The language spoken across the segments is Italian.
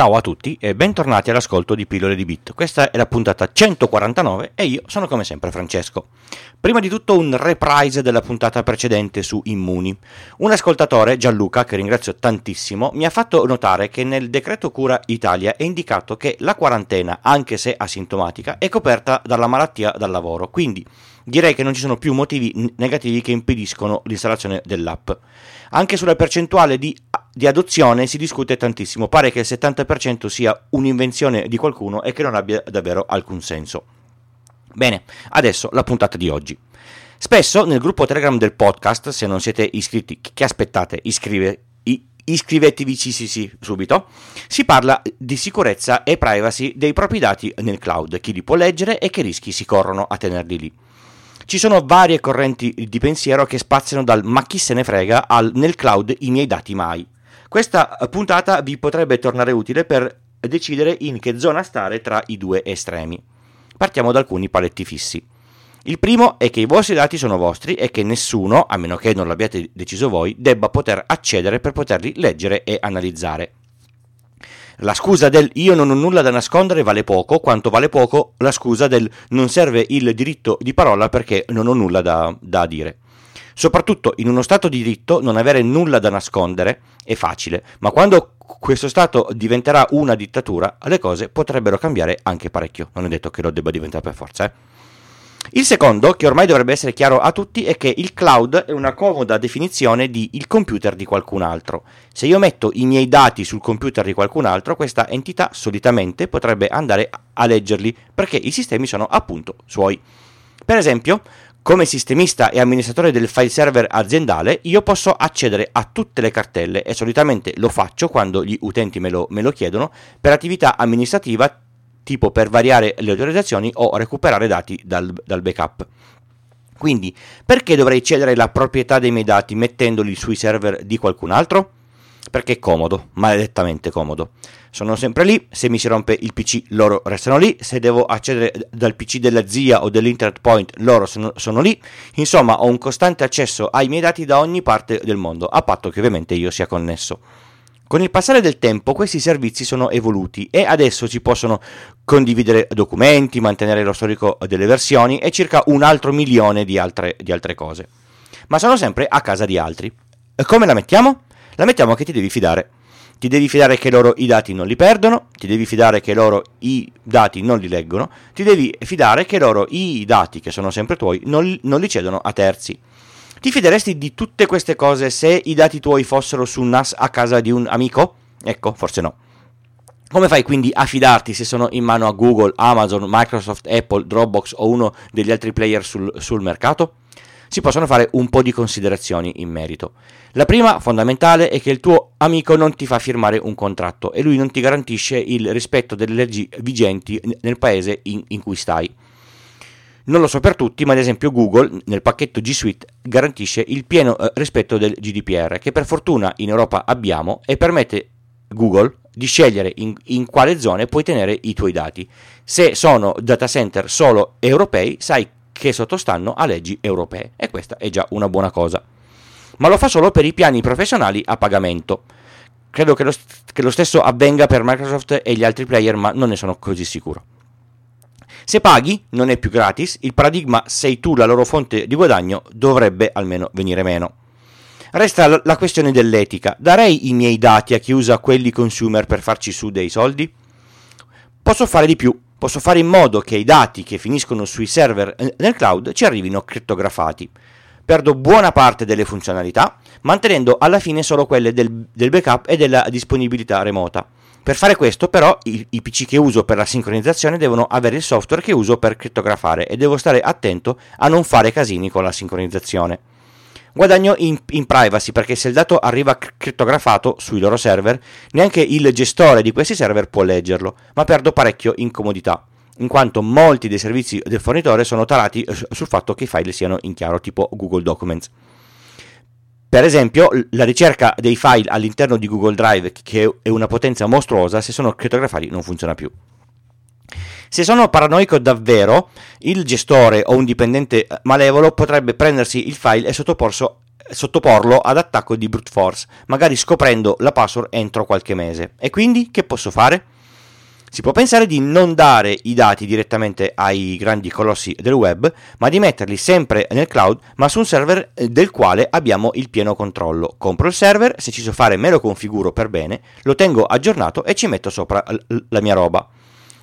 Ciao a tutti e bentornati all'ascolto di Pillole di Bit. Questa è la puntata 149 e io sono come sempre Francesco. Prima di tutto un reprise della puntata precedente su Immuni. Un ascoltatore, Gianluca, che ringrazio tantissimo, mi ha fatto notare che nel decreto cura Italia è indicato che la quarantena, anche se asintomatica, è coperta dalla malattia dal lavoro, quindi direi che non ci sono più motivi negativi che impediscono l'installazione dell'app. Anche sulla percentuale di, di, adozione si discute tantissimo, pare che il 70% sia un'invenzione di qualcuno e che non abbia davvero alcun senso. Bene, adesso la puntata di oggi. Spesso nel gruppo Telegram del podcast, se non siete iscritti, che aspettate? Iscrive, iscrivetevi sì, sì, sì, subito. Si parla di sicurezza e privacy dei propri dati nel cloud, chi li può leggere e che rischi si corrono a tenerli lì. Ci sono varie correnti di pensiero che spaziano dal ma chi se ne frega al nel cloud i miei dati mai. Questa puntata vi potrebbe tornare utile per decidere in che zona stare tra i due estremi. Partiamo da alcuni paletti fissi. Il primo è che i vostri dati sono vostri e che nessuno, a meno che non l'abbiate deciso voi, debba poter accedere per poterli leggere e analizzare. La scusa del io non ho nulla da nascondere vale poco, quanto vale poco la scusa del non serve il diritto di parola perché non ho nulla da, da dire. Soprattutto in uno Stato di diritto non avere nulla da nascondere è facile, ma quando questo Stato diventerà una dittatura, le cose potrebbero cambiare anche parecchio. Non è detto che lo debba diventare per forza, eh. Il secondo, che ormai dovrebbe essere chiaro a tutti, è che il cloud è una comoda definizione di il computer di qualcun altro. Se io metto i miei dati sul computer di qualcun altro, questa entità solitamente potrebbe andare a leggerli perché i sistemi sono appunto suoi. Per esempio, come sistemista e amministratore del file server aziendale, io posso accedere a tutte le cartelle e solitamente lo faccio quando gli utenti me lo, me lo chiedono per attività amministrativa tipo per variare le autorizzazioni o recuperare dati dal, dal backup. Quindi, perché dovrei cedere la proprietà dei miei dati mettendoli sui server di qualcun altro? Perché è comodo, maledettamente comodo. Sono sempre lì, se mi si rompe il PC loro restano lì, se devo accedere dal PC della zia o dell'internet point loro sono, sono lì, insomma ho un costante accesso ai miei dati da ogni parte del mondo, a patto che ovviamente io sia connesso. Con il passare del tempo questi servizi sono evoluti e adesso si possono condividere documenti, mantenere lo storico delle versioni e circa un altro milione di altre, di altre cose. Ma sono sempre a casa di altri. E come la mettiamo? La mettiamo che ti devi fidare. Ti devi fidare che loro i dati non li perdono, ti devi fidare che loro i dati non li leggono, ti devi fidare che loro i dati, che sono sempre tuoi, non, non li cedono a terzi. Ti fideresti di tutte queste cose se i dati tuoi fossero su NAS a casa di un amico? Ecco, forse no. Come fai quindi a fidarti se sono in mano a Google, Amazon, Microsoft, Apple, Dropbox o uno degli altri player sul, sul mercato? Si possono fare un po' di considerazioni in merito. La prima, fondamentale, è che il tuo amico non ti fa firmare un contratto e lui non ti garantisce il rispetto delle leggi vigenti nel paese in, in cui stai. Non lo so per tutti, ma ad esempio Google nel pacchetto G Suite garantisce il pieno eh, rispetto del GDPR, che per fortuna in Europa abbiamo e permette Google di scegliere in, in, quale zone puoi tenere i tuoi dati. Se sono data center solo europei, sai che sottostanno a leggi europee e questa è già una buona cosa. Ma lo fa solo per i piani professionali a pagamento. Credo che lo, che lo stesso avvenga per Microsoft e gli altri player, ma non ne sono così sicuro. Se paghi, non è più gratis, il paradigma sei tu la loro fonte di guadagno dovrebbe almeno venire meno. Resta la questione dell'etica. Darei i miei dati a chi usa quelli consumer per farci su dei soldi? Posso fare di più. Posso fare in modo che i dati che finiscono sui server eh, nel cloud ci arrivino crittografati. Perdo buona parte delle funzionalità, mantenendo alla fine solo quelle del, del backup e della disponibilità remota. Per fare questo però i, i, PC che uso per la sincronizzazione devono avere il software che uso per crittografare e devo stare attento a non fare casini con la sincronizzazione. Guadagno in, in privacy perché se il dato arriva crittografato sui loro server, neanche il gestore di questi server può leggerlo, ma perdo parecchio in comodità, in quanto molti dei servizi del fornitore sono tarati eh, sul fatto che i file siano in chiaro, tipo Google Documents. Per esempio, la ricerca dei file all'interno di Google Drive, che è una potenza mostruosa, se sono crittografati non funziona più. Se sono paranoico davvero, il gestore o un dipendente malevolo potrebbe prendersi il file e sottoporlo ad attacco di brute force, magari scoprendo la password entro qualche mese. E quindi che posso fare? Si può pensare di non dare i dati direttamente ai grandi colossi del web, ma di metterli sempre nel cloud, ma su un server eh, del quale abbiamo il pieno controllo. Compro il server, se ci so fare me lo configuro per bene, lo tengo aggiornato e ci metto sopra la mia roba.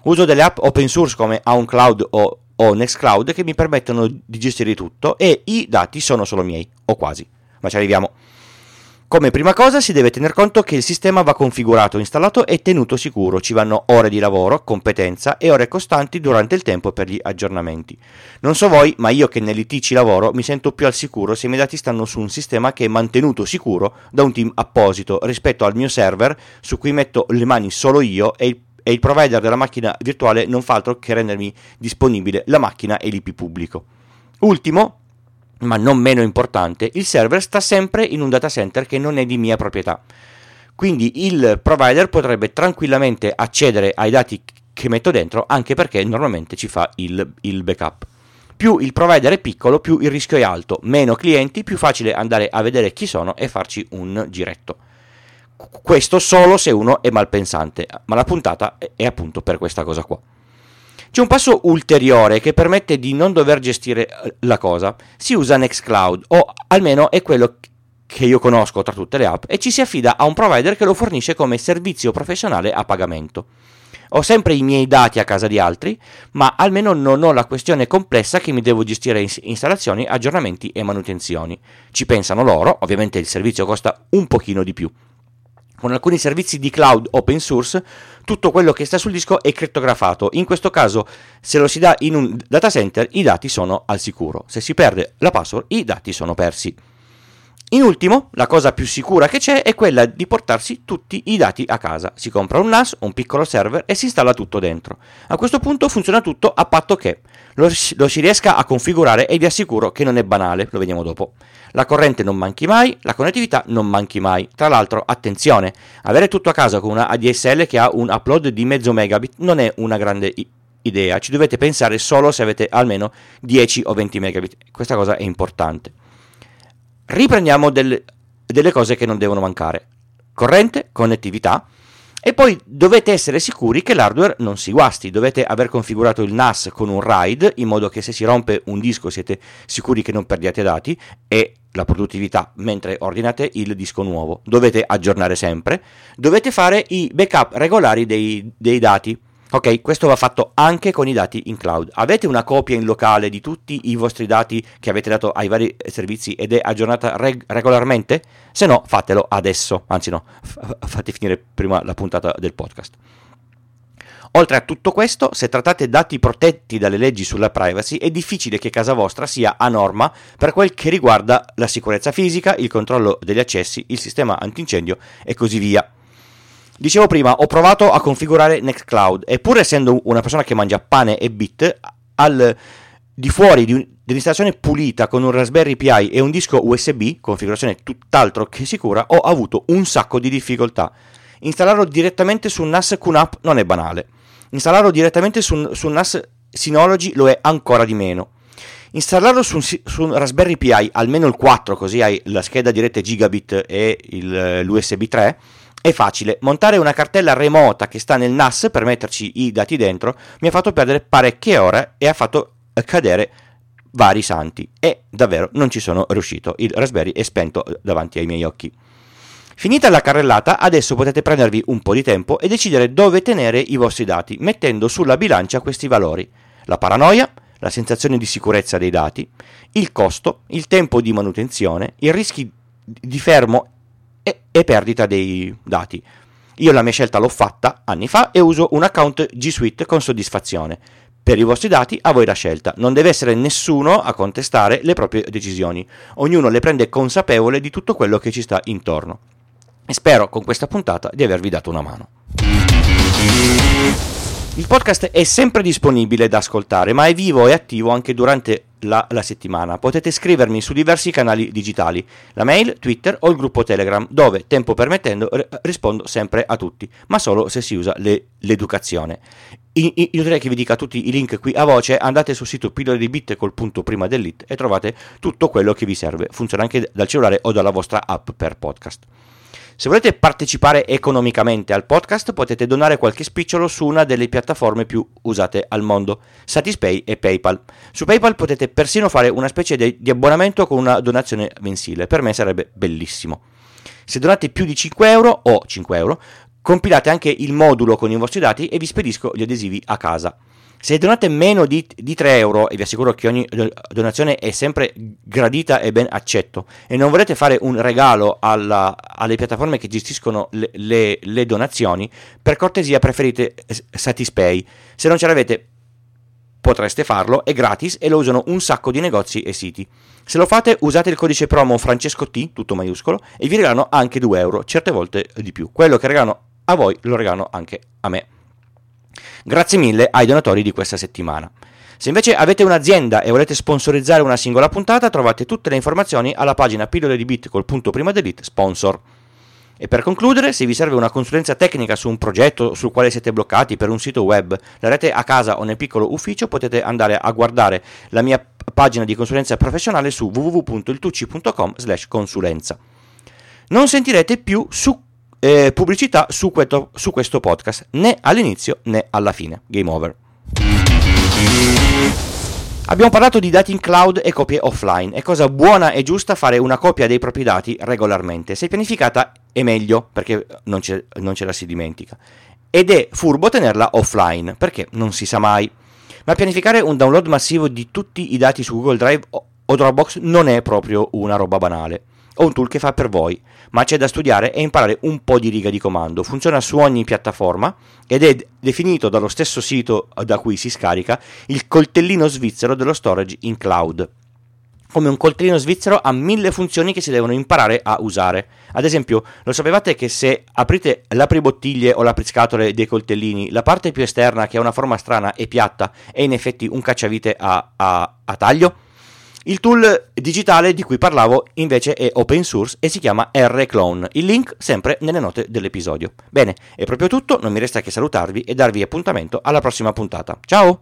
Uso delle app open source come OwnCloud o, o Nextcloud che mi permettono di gestire tutto e i dati sono solo miei, o quasi. Ma ci arriviamo. Come prima cosa si deve tener conto che il sistema va configurato, installato e tenuto sicuro, ci vanno ore di lavoro, competenza e ore costanti durante il tempo per gli aggiornamenti. Non so voi, ma io che nell'IT ci lavoro mi sento più al sicuro se i miei dati stanno su un sistema che è mantenuto sicuro da un team apposito rispetto al mio server su cui metto le mani solo io e il e il provider della macchina virtuale non fa altro che rendermi disponibile la macchina e l'IP pubblico. Ultimo, ma non meno importante, il server sta sempre in un data center che non è di mia proprietà. Quindi il provider potrebbe tranquillamente accedere ai dati che metto dentro, anche perché normalmente ci fa il, il backup. Più il provider è piccolo, più il rischio è alto, meno clienti, più facile andare a vedere chi sono e farci un giretto. Questo solo se uno è malpensante, ma la puntata è appunto per questa cosa qua. C'è un passo ulteriore che permette di non dover gestire eh, la cosa. Si usa Nextcloud, o almeno è quello che io conosco tra tutte le app, e ci si affida a un provider che lo fornisce come servizio professionale a pagamento. Ho sempre i miei dati a casa di altri, ma almeno non ho la questione complessa che mi devo gestire installazioni, aggiornamenti e manutenzioni. Ci pensano loro, ovviamente il servizio costa un pochino di più con alcuni servizi di cloud open source, tutto quello che sta sul disco è crittografato. In questo caso, se lo si dà in un data center, i dati sono al sicuro. Se si perde la password, i dati sono persi. In ultimo, la cosa più sicura che c'è è quella di portarsi tutti i dati a casa. Si compra un NAS, un piccolo server e si installa tutto dentro. A questo punto funziona tutto a patto che lo, lo si riesca a configurare e vi assicuro che non è banale, lo vediamo dopo. La corrente non manchi mai, la connettività non manchi mai. Tra l'altro, attenzione, avere tutto a casa con una ADSL che ha un upload di mezzo megabit non è una grande idea, ci dovete pensare solo se avete almeno 10 o 20 megabit. Questa cosa è importante riprendiamo del, delle cose che non devono mancare. Corrente, connettività e poi dovete essere sicuri che l'hardware non si guasti, dovete aver configurato il NAS con un RAID in modo che se si rompe un disco siete sicuri che non perdiate dati e la produttività mentre ordinate il disco nuovo. Dovete aggiornare sempre, dovete fare i backup regolari dei, dei dati Ok, questo va fatto anche con i dati in cloud. Avete una copia in locale di tutti i vostri dati che avete dato ai vari servizi ed è aggiornata reg- regolarmente? Se no, fatelo adesso. Anzi, no, f- fate finire prima la puntata del podcast. Oltre a tutto questo, se trattate dati protetti dalle leggi sulla privacy, è difficile che casa vostra sia a norma per quel che riguarda la sicurezza fisica, il controllo degli accessi, il sistema antincendio e così via. Dicevo prima, ho provato a configurare Nextcloud e pur essendo una persona che mangia pane e bit, al di fuori di un, dell'installazione pulita con un Raspberry Pi e un disco USB, configurazione tutt'altro che sicura, ho avuto un sacco di difficoltà. Installarlo direttamente su NAS QNAP non è banale. Installarlo direttamente su, su NAS Synology lo è ancora di meno. Installarlo su un, su un, Raspberry Pi, almeno il 4, così hai la scheda diretta gigabit e il, l'USB 3, è facile, montare una cartella remota che sta nel NAS per metterci i dati dentro mi ha fatto perdere parecchie ore e ha fatto cadere vari santi e davvero non ci sono riuscito, il Raspberry è spento davanti ai miei occhi. Finita la carrellata, adesso potete prendervi un po' di tempo e decidere dove tenere i vostri dati, mettendo sulla bilancia questi valori. La paranoia, la sensazione di sicurezza dei dati, il costo, il tempo di manutenzione, i rischi di fermo e, e perdita dei dati. Io la mia scelta l'ho fatta anni fa e uso un account G Suite con soddisfazione. Per i vostri dati a voi la scelta, non deve essere nessuno a contestare le proprie decisioni, ognuno le prende consapevole di tutto quello che ci sta intorno. E spero con questa puntata di avervi dato una mano. Il podcast è sempre disponibile da ascoltare, ma è vivo e attivo anche durante la, la, settimana. Potete scrivermi su diversi canali digitali, la mail, Twitter o il gruppo Telegram, dove, tempo permettendo, r- rispondo sempre a tutti, ma solo se si usa le, l'educazione. I, io direi che vi dica tutti i link qui a voce, andate sul sito pillole di bit col punto prima dell'it e trovate tutto quello che vi serve. Funziona anche dal cellulare o dalla vostra app per podcast. Se volete partecipare economicamente al podcast potete donare qualche spicciolo su una delle piattaforme più usate al mondo, Satispay e PayPal. Su PayPal potete persino fare una specie di, abbonamento con una donazione mensile, per me sarebbe bellissimo. Se donate più di 5 euro o 5 euro, compilate anche il modulo con i vostri dati e vi spedisco gli adesivi a casa. Se donate meno di, di, 3 euro, e vi assicuro che ogni donazione è sempre gradita e ben accetto, e non volete fare un regalo alla, alle piattaforme che gestiscono le, le, le, donazioni, per cortesia preferite Satispay. Se non ce l'avete potreste farlo, è gratis e lo usano un sacco di negozi e siti. Se lo fate usate il codice promo Francesco T, tutto maiuscolo, e vi regalano anche 2 euro, certe volte di più. Quello che regalano a voi lo regalano anche a me. Grazie mille ai donatori di questa settimana. Se invece avete un'azienda e volete sponsorizzare una singola puntata, trovate tutte le informazioni alla pagina pillole di bit col punto prima delete sponsor. E per concludere, se vi serve una consulenza tecnica su un progetto sul quale siete bloccati per un sito web, l'avete a casa o nel piccolo ufficio, potete andare a guardare la mia pagina di consulenza professionale su www.iltucci.com/consulenza. Non sentirete più su eh, pubblicità su questo, su questo podcast, né all'inizio né alla fine. Game over. Abbiamo parlato di dati in cloud e copie offline. È cosa buona e giusta fare una copia dei propri dati regolarmente. Se pianificata è meglio perché non ce, non ce la si dimentica. Ed è furbo tenerla offline perché non si sa mai. Ma pianificare un download massivo di tutti i dati su Google Drive o Dropbox non è proprio una roba banale. Ho un tool che fa per voi ma c'è da studiare e imparare un po' di riga di comando. Funziona su ogni piattaforma ed è definito dallo stesso sito da cui si scarica il coltellino svizzero dello storage in cloud. Come un coltellino svizzero ha mille funzioni che si devono imparare a usare. Ad esempio, lo sapevate che se aprite l'apribottiglie o l'apriscatole dei coltellini, la parte più esterna che ha una forma strana e piatta è in effetti un cacciavite a, a, a taglio? Il tool digitale di cui parlavo invece è open source e si chiama R-Clone. Il link sempre nelle note dell'episodio. Bene, è proprio tutto, non mi resta che salutarvi e darvi appuntamento alla prossima puntata. Ciao!